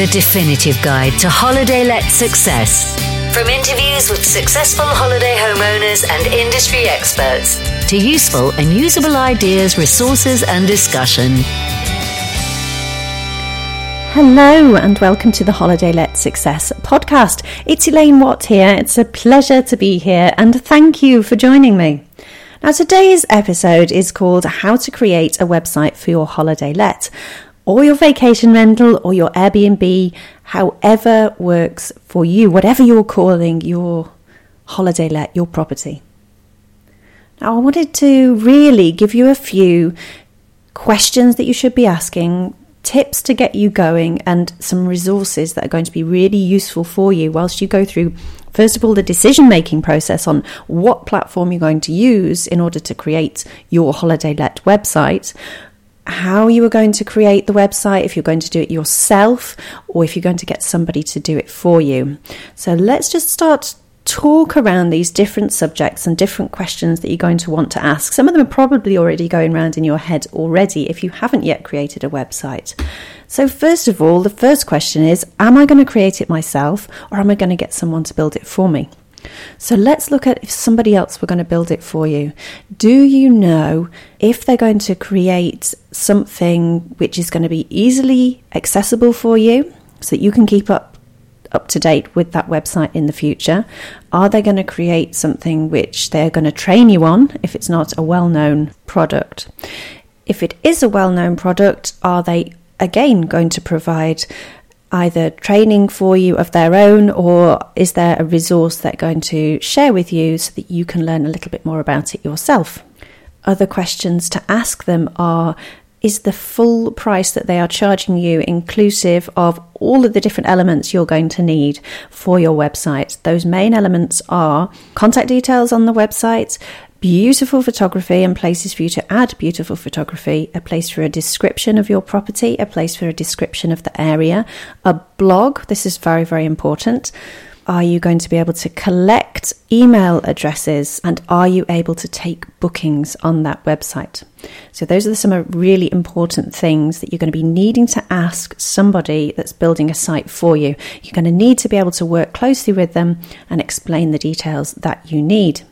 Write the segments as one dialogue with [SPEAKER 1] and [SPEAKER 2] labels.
[SPEAKER 1] the definitive guide to holiday let success. From interviews with successful holiday homeowners and industry experts to useful and usable ideas, resources, and discussion.
[SPEAKER 2] Hello and welcome to the Holiday Let Success podcast. It's Elaine Watt here. It's a pleasure to be here and thank you for joining me. Now, today's episode is called How to Create a Website for Your Holiday Let, or your vacation rental, or your Airbnb, however works for you, whatever you're calling your holiday let, your property. Now, I wanted to really give you a few questions that you should be asking tips to get you going and some resources that are going to be really useful for you whilst you go through first of all the decision making process on what platform you're going to use in order to create your holiday let website how you are going to create the website, if you're going to do it yourself, or if you're going to get somebody to do it for you. So let's just start talk around these different subjects and different questions that you're going to want to ask. Some of them are probably already going around in your head already if you haven't yet created a website. So, first of all, the first question is Am I going to create it myself or am I going to get someone to build it for me? So let's look at if somebody else were going to build it for you. Do you know if they're going to create something which is going to be easily accessible for you so that you can keep up up to date with that website in the future? Are they going to create something which they're going to train you on if it's not a well known product? If it is a well known product, are they again going to provide either training for you of their own or is there a resource they're going to share with you so that you can learn a little bit more about it yourself? Other questions to ask them are is the full price that they are charging you inclusive of all of the different elements you're going to need for your website? Those main elements are contact details on the website, beautiful photography and places for you to add beautiful photography, a place for a description of your property, a place for a description of the area, a blog. This is very, very important. Are you going to be able to collect email addresses and are you able to take bookings on that website? So, those are some really important things that you're going to be needing to ask somebody that's building a site for you. You're going to need to be able to work closely with them and explain the details that you need.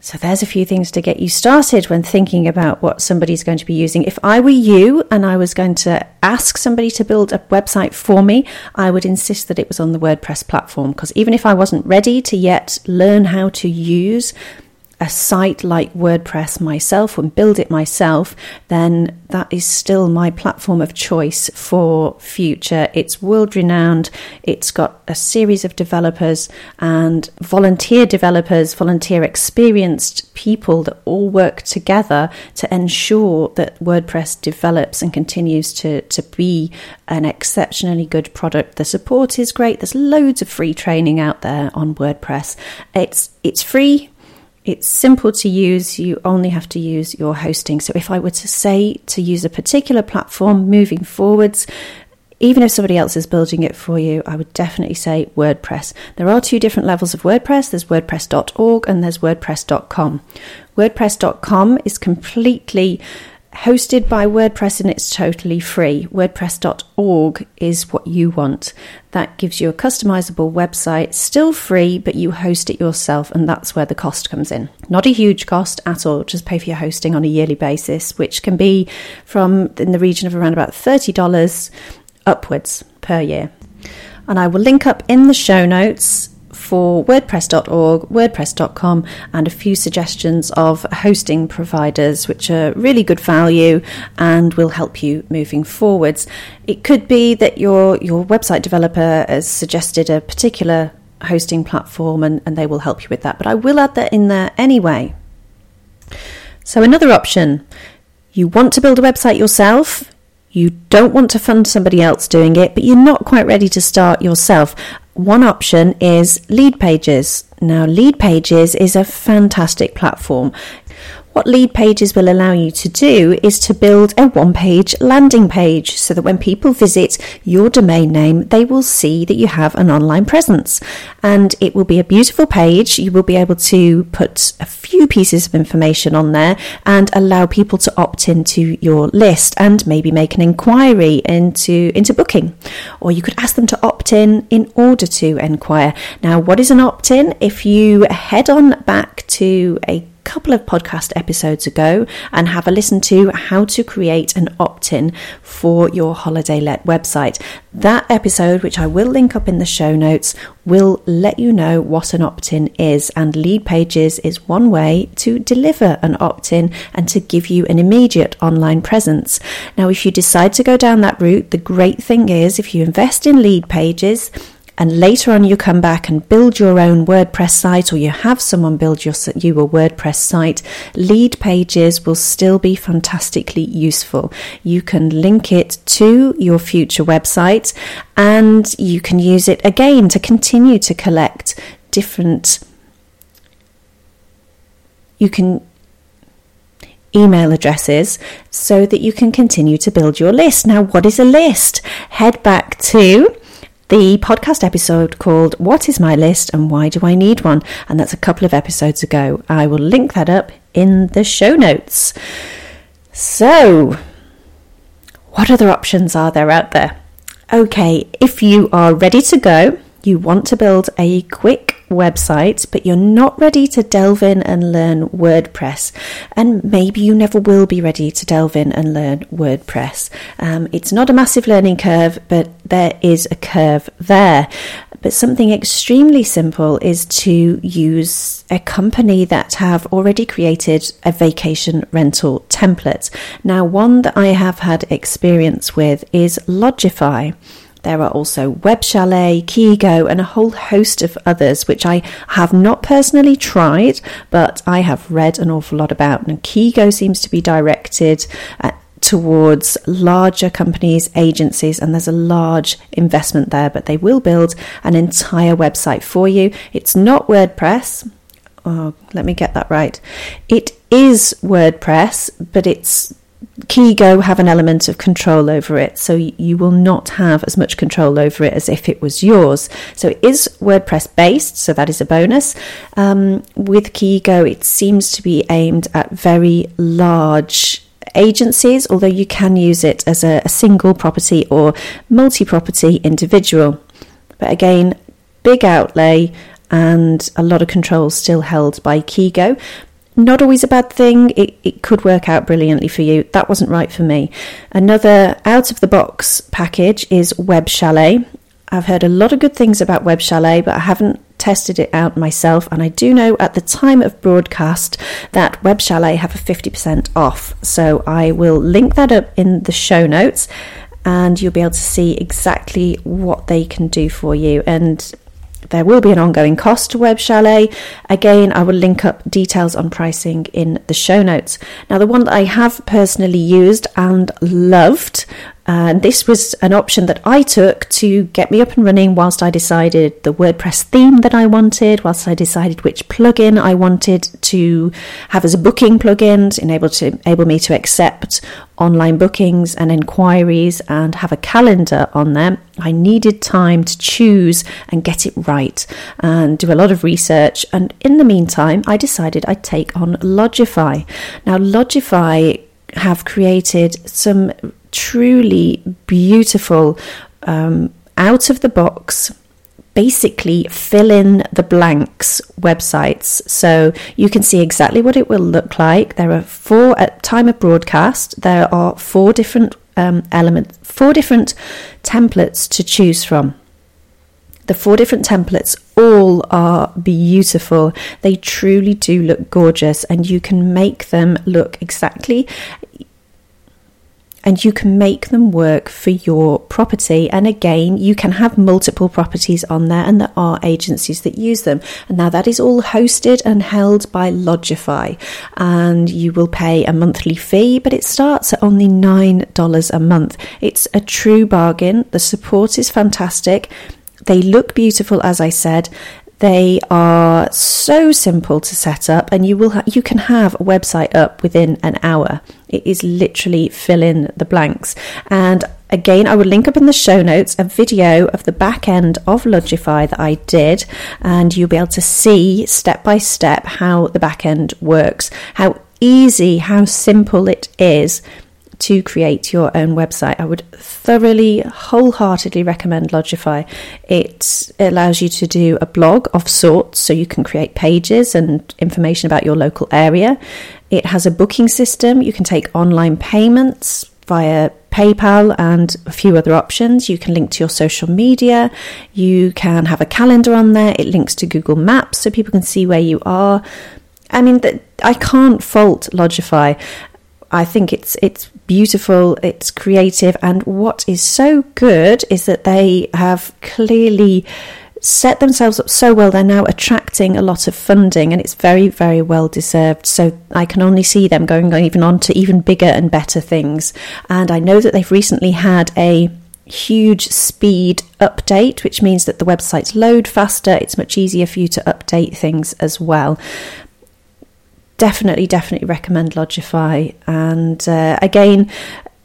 [SPEAKER 2] So there's a few things to get you started when thinking about what somebody's going to be using. If I were you and I was going to ask somebody to build a website for me, I would insist that it was on the WordPress platform because even if I wasn't ready to yet learn how to use a site like WordPress myself and build it myself, then that is still my platform of choice for future. It's world renowned. It's got a series of developers and volunteer developers, volunteer experienced people that all work together to ensure that WordPress develops and continues to, to be an exceptionally good product. The support is great. There's loads of free training out there on WordPress. It's it's free it's simple to use, you only have to use your hosting. So, if I were to say to use a particular platform moving forwards, even if somebody else is building it for you, I would definitely say WordPress. There are two different levels of WordPress there's WordPress.org and there's WordPress.com. WordPress.com is completely hosted by WordPress and it's totally free. WordPress.org is what you want. That gives you a customizable website, still free, but you host it yourself, and that's where the cost comes in. Not a huge cost at all, just pay for your hosting on a yearly basis, which can be from in the region of around about $30 upwards per year. And I will link up in the show notes for WordPress.org, WordPress.com, and a few suggestions of hosting providers, which are really good value and will help you moving forwards. It could be that your your website developer has suggested a particular hosting platform and, and they will help you with that. But I will add that in there anyway. So another option, you want to build a website yourself, you don't want to fund somebody else doing it, but you're not quite ready to start yourself one option is Leadpages. Now, Leadpages is a fantastic platform. What lead pages will allow you to do is to build a one page landing page so that when people visit your domain name, they will see that you have an online presence. And it will be a beautiful page. You will be able to put a few pieces of information on there and allow people to opt into your list and maybe make an inquiry into, into booking. Or you could ask them to opt in in order to inquire. Now, what is an opt in? If you head on back to a couple of podcast episodes ago and have a listen to how to create an opt in for your holiday let website. That episode, which I will link up in the show notes, will let you know what an opt in is. And Lead Pages is one way to deliver an opt in and to give you an immediate online presence. Now, if you decide to go down that route, the great thing is if you invest in Lead Pages, and later on you come back and build your own WordPress site or you have someone build your, you a WordPress site, lead pages will still be fantastically useful. You can link it to your future website and you can use it again to continue to collect different you can email addresses so that you can continue to build your list. Now, what is a list? Head back to the podcast episode called What is My List and Why Do I Need One? And that's a couple of episodes ago. I will link that up in the show notes. So, what other options are there out there? Okay, if you are ready to go, you want to build a quick website, but you're not ready to delve in and learn WordPress. And maybe you never will be ready to delve in and learn WordPress. Um, it's not a massive learning curve, but there is a curve there. But something extremely simple is to use a company that have already created a vacation rental template. Now, one that I have had experience with is Lodgify. There are also Web Chalet, Kigo, and a whole host of others, which I have not personally tried, but I have read an awful lot about. And Kigo seems to be directed at towards larger companies, agencies, and there's a large investment there, but they will build an entire website for you. It's not WordPress. Oh, let me get that right. It is WordPress, but it's Kigo have an element of control over it, so you will not have as much control over it as if it was yours. So it is WordPress based, so that is a bonus. Um, with Kigo, it seems to be aimed at very large agencies, although you can use it as a, a single property or multi property individual. But again, big outlay and a lot of control still held by Kigo not always a bad thing. It, it could work out brilliantly for you. That wasn't right for me. Another out of the box package is Web Chalet. I've heard a lot of good things about Web Chalet, but I haven't tested it out myself. And I do know at the time of broadcast that Web Chalet have a 50% off. So I will link that up in the show notes and you'll be able to see exactly what they can do for you. And there will be an ongoing cost to Web Chalet. Again, I will link up details on pricing in the show notes. Now, the one that I have personally used and loved and this was an option that I took to get me up and running whilst I decided the WordPress theme that I wanted, whilst I decided which plugin I wanted to have as a booking plugin to enable to enable me to accept online bookings and inquiries and have a calendar on them. I needed time to choose and get it right and do a lot of research. And in the meantime, I decided I'd take on Lodgify. Now, Lodgify have created some truly beautiful, um, out of the box, basically fill in the blanks websites. So you can see exactly what it will look like. There are four, at time of broadcast, there are four different um, elements, four different templates to choose from. The four different templates all are beautiful. They truly do look gorgeous, and you can make them look exactly and you can make them work for your property. And again, you can have multiple properties on there, and there are agencies that use them. And now that is all hosted and held by Lodgify, and you will pay a monthly fee, but it starts at only $9 a month. It's a true bargain. The support is fantastic. They look beautiful, as I said. They are so simple to set up, and you will ha- you can have a website up within an hour. It is literally fill in the blanks. And again, I will link up in the show notes a video of the back end of Lodgify that I did, and you'll be able to see step by step how the back end works, how easy, how simple it is to create your own website. I would thoroughly, wholeheartedly recommend Lodgify. It allows you to do a blog of sorts, so you can create pages and information about your local area. It has a booking system. You can take online payments via PayPal and a few other options. You can link to your social media. You can have a calendar on there. It links to Google Maps so people can see where you are. I mean, I can't fault Lodgify. I think it's it's beautiful, it's creative, and what is so good is that they have clearly set themselves up so well. They're now attracting a lot of funding, and it's very, very well deserved. So I can only see them going even on to even bigger and better things. And I know that they've recently had a huge speed update, which means that the websites load faster. It's much easier for you to update things as well definitely, definitely recommend Lodgify. And uh, again,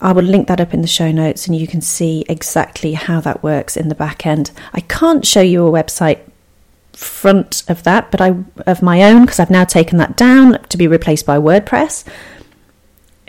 [SPEAKER 2] I will link that up in the show notes and you can see exactly how that works in the back end. I can't show you a website front of that, but I of my own because I've now taken that down to be replaced by WordPress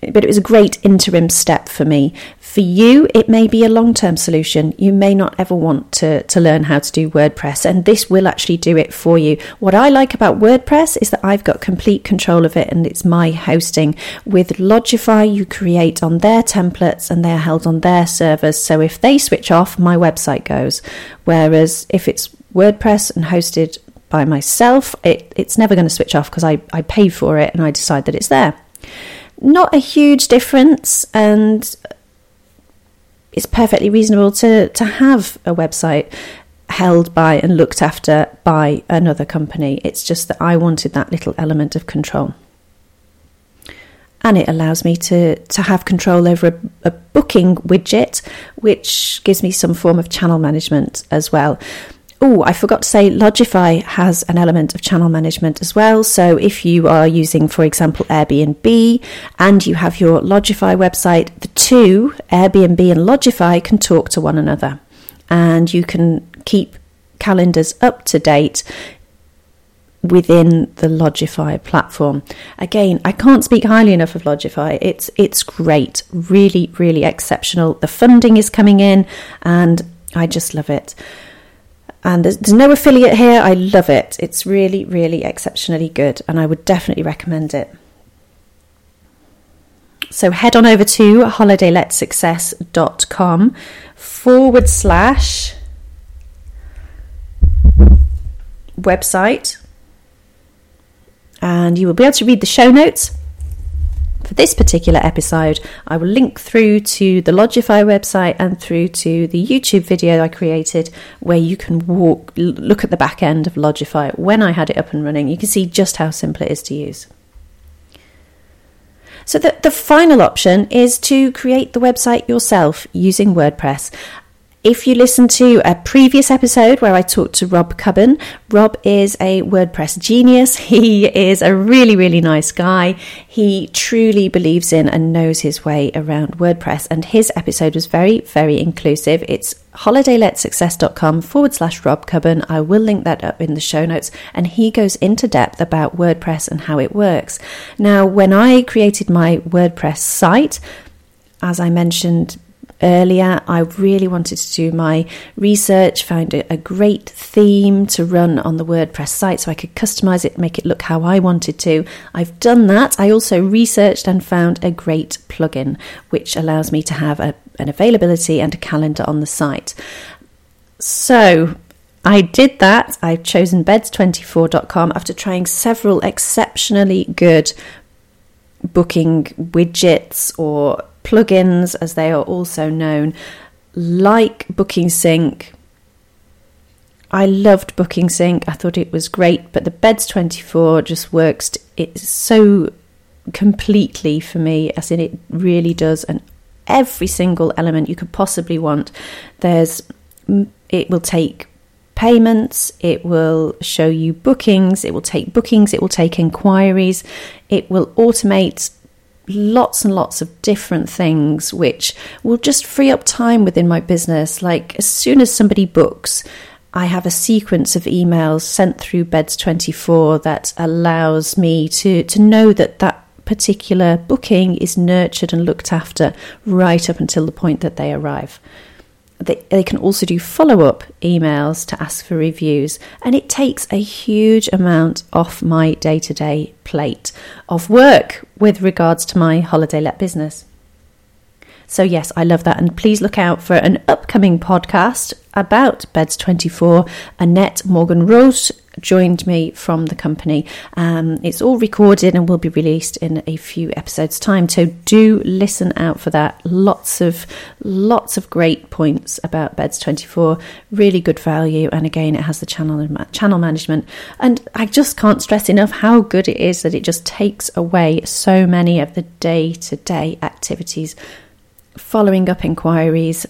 [SPEAKER 2] but it was a great interim step for me. For you, it may be a long term solution. You may not ever want to, to learn how to do WordPress, and this will actually do it for you. What I like about WordPress is that I've got complete control of it and it's my hosting. With Lodgify, you create on their templates and they're held on their servers. So if they switch off, my website goes. Whereas if it's WordPress and hosted by myself, it, it's never going to switch off because I, I pay for it and I decide that it's there not a huge difference, and it's perfectly reasonable to, to have a website held by and looked after by another company. It's just that I wanted that little element of control. And it allows me to, to have control over a, a booking widget, which gives me some form of channel management as well. Oh, I forgot to say, Lodgify has an element of channel management as well. So if you are using, for example, Airbnb and you have your Lodgify website, the two, Airbnb and Lodgify, can talk to one another. And you can keep calendars up to date within the Lodgify platform. Again, I can't speak highly enough of Lodgify. It's it's great, really, really exceptional. The funding is coming in, and I just love it. And there's, there's no affiliate here. I love it. It's really, really exceptionally good, and I would definitely recommend it. So head on over to holidayletsuccess.com forward slash website and you will be able to read the show notes for this particular episode, I will link through to the Lodgify website and through to the YouTube video I created where you can walk look at the back end of Lodgify when I had it up and running. You can see just how simple it is to use. So the, the final option is to create the website yourself using WordPress. If you listen to a previous episode where I talked to Rob Cubbin, Rob is a WordPress genius. He is a really, really nice guy. He truly believes in and knows his way around WordPress, and his episode was very, very inclusive. It's holidayletsuccess.com forward slash Rob Cubbin. I will link that up in the show notes, and he goes into depth about WordPress and how it works. Now, when I created my WordPress site, as I mentioned earlier. I really wanted to do my research, found a, great theme to run on the WordPress site so I could customize it, make it look how I wanted to. I've done that. I also researched and found a great plugin which allows me to have a, an availability and a calendar on the site. So, I did that. I've chosen beds24.com after trying several exceptionally good booking widgets or plugins, as they are also known, like Booking Sync. I loved Booking Sync. I thought it was great, but the Beds 24 just works. It's so completely for me, as in it really does, and every single element you could possibly want. There's, it will take payments, it will show you bookings, it will take bookings, it will take inquiries, it will automate lots and lots of different things which will just free up time within my business. Like as soon as somebody books, I have a sequence of emails sent through Beds24 that allows me to, to know that that particular booking is nurtured and looked after right up until the point that they arrive. They, they can also do follow up emails to ask for reviews, and it takes a huge amount off my day to day plate of work with regards to my holiday let business. So, yes, I love that. And please look out for an upcoming podcast about Beds24. Annette Morgan Rose joined me from the company. Um, it's all recorded and will be released in a few episodes' time. So do listen out for that. Lots of lots of great points about Beds24. Really good value, and again, it has the channel channel management. And I just can't stress enough how good it is that it just takes away so many of the day to day activities following up inquiries,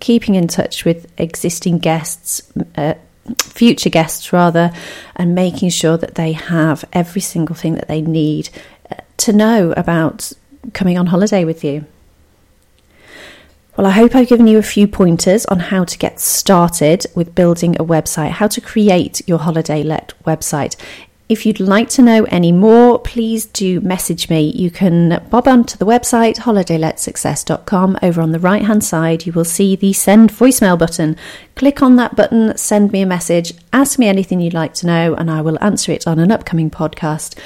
[SPEAKER 2] keeping in touch with existing guests, uh, future guests rather, and making sure that they have every single thing that they need uh, to know about coming on holiday with you. Well, I hope I've given you a few pointers on how to get started with building a website, how to create your holiday let website. If you'd like to know any more, please do message me. You can bob onto the website holidayletsuccess.com. Over on the right hand side, you will see the send voicemail button. Click on that button, send me a message, ask me anything you'd like to know, and I will answer it on an upcoming podcast.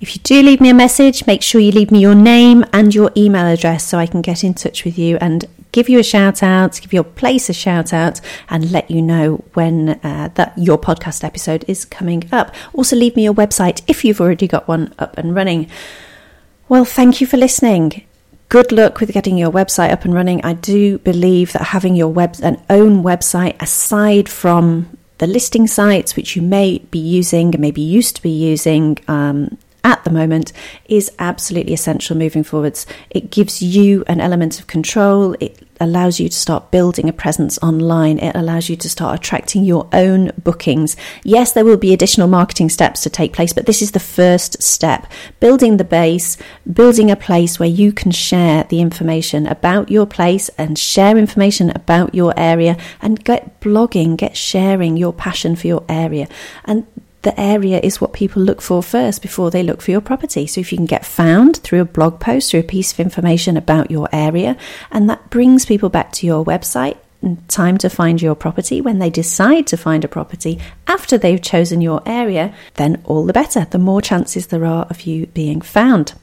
[SPEAKER 2] If you do leave me a message, make sure you leave me your name and your email address so I can get in touch with you and give you a shout out, give your place a shout out, and let you know when uh, that your podcast episode is coming up. Also, leave me your website if you've already got one up and running. Well, thank you for listening. Good luck with getting your website up and running. I do believe that having your web an own website aside from the listing sites which you may be using and maybe used to be using um, at the moment is absolutely essential moving forwards. It gives you an element of control. It allows you to start building a presence online. It allows you to start attracting your own bookings. Yes, there will be additional marketing steps to take place, but this is the first step. Building the base, building a place where you can share the information about your place and share information about your area and get blogging, get sharing your passion for your area. And the area is what people look for first before they look for your property. So if you can get found through a blog post, through a piece of information about your area, and that brings people back to your website, mm, time to find your property, when they decide to find a property after they've chosen your area, then all the better. The more chances there are of you being found.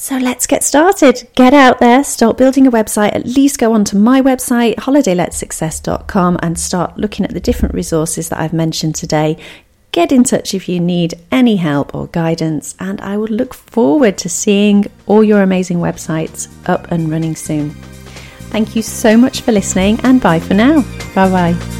[SPEAKER 2] So let's get started. Get out there, start building a website. At least go onto my website, holidayletsuccess.com, and start looking at the different resources that I've mentioned today. Get in touch if you need any help or guidance, and I would look forward to seeing all your amazing websites up and running soon. Thank you so much for listening, and bye for now. Bye bye.